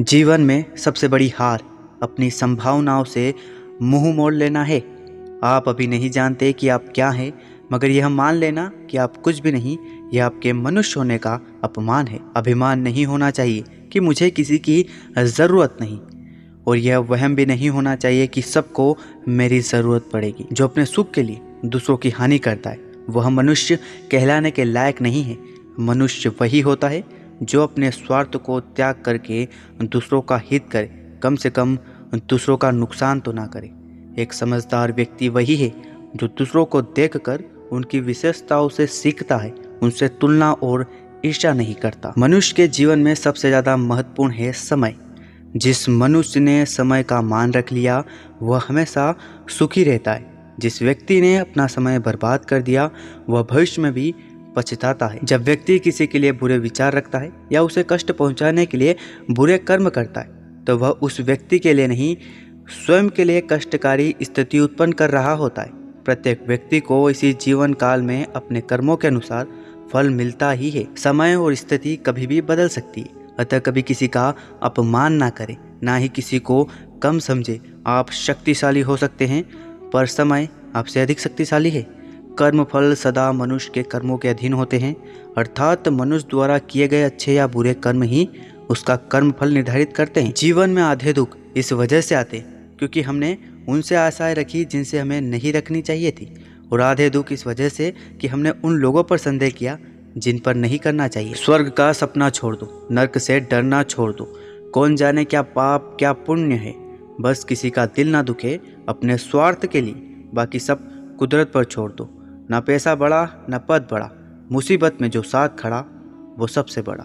जीवन में सबसे बड़ी हार अपनी संभावनाओं से मुँह मोड़ लेना है। आप अभी नहीं जानते कि आप क्या हैं, मगर यह मान लेना कि आप कुछ भी नहीं, यह आपके मनुष्य होने का अपमान है। अभिमान नहीं होना चाहिए कि मुझे किसी की ज़रूरत नहीं, और यह वहम भी नहीं होना चाहिए कि सबको मेरी ज़रूरत पड़ेगी। जो अपने सुख के लिए दूसरों की हानि करता है, वह मनुष्य कहलाने के लायक नहीं है। मनुष्य वही होता है जो अपने स्वार्थ को त्याग करके दूसरों का हित करे, कम से कम दूसरों का नुकसान तो ना करे। एक समझदार व्यक्ति वही है जो दूसरों को देखकर उनकी विशेषताओं से सीखता है, उनसे तुलना और ईर्षा नहीं करता। मनुष्य के जीवन में सबसे ज़्यादा महत्वपूर्ण है समय। जिस मनुष्य ने समय का मान रख लिया, वह हमेशा सुखी रहता है। जिस व्यक्ति ने अपना समय बर्बाद कर दिया, वह भविष्य में भी पछताता है। जब व्यक्ति किसी के लिए बुरे विचार रखता है या उसे कष्ट पहुँचाने के लिए बुरे कर्म करता है तो वह उस व्यक्ति के लिए नहीं, स्वयं के लिए कष्टकारी स्थिति उत्पन्न कर रहा होता है। प्रत्येक व्यक्ति को इसी जीवन काल में अपने कर्मों के अनुसार फल मिलता ही है। समय और स्थिति कभी भी बदल सकती है। अतः कभी किसी का अपमान ना करें, ना ही किसी को कम समझे। आप शक्तिशाली हो सकते हैं, पर समय आपसे अधिक शक्तिशाली है। कर्म फल सदा मनुष्य के कर्मों के अधीन होते हैं, अर्थात मनुष्य द्वारा किए गए अच्छे या बुरे कर्म ही उसका कर्म फल निर्धारित करते हैं। जीवन में आधे दुख इस वजह से आते, क्योंकि हमने उनसे आशाएँ रखी जिनसे हमें नहीं रखनी चाहिए थी, और आधे दुख इस वजह से कि हमने उन लोगों पर संदेह किया जिन पर नहीं करना चाहिए। स्वर्ग का सपना छोड़ दो, नर्क से डरना छोड़ दो, कौन जाने क्या पाप, क्या पुण्य है। बस किसी का दिल ना दुखे, अपने स्वार्थ के लिए, बाकी सब कुदरत पर छोड़ दो। ना पैसा बड़ा ना पद बड़ा। मुसीबत में जो साथ खड़ा वो सबसे बड़ा।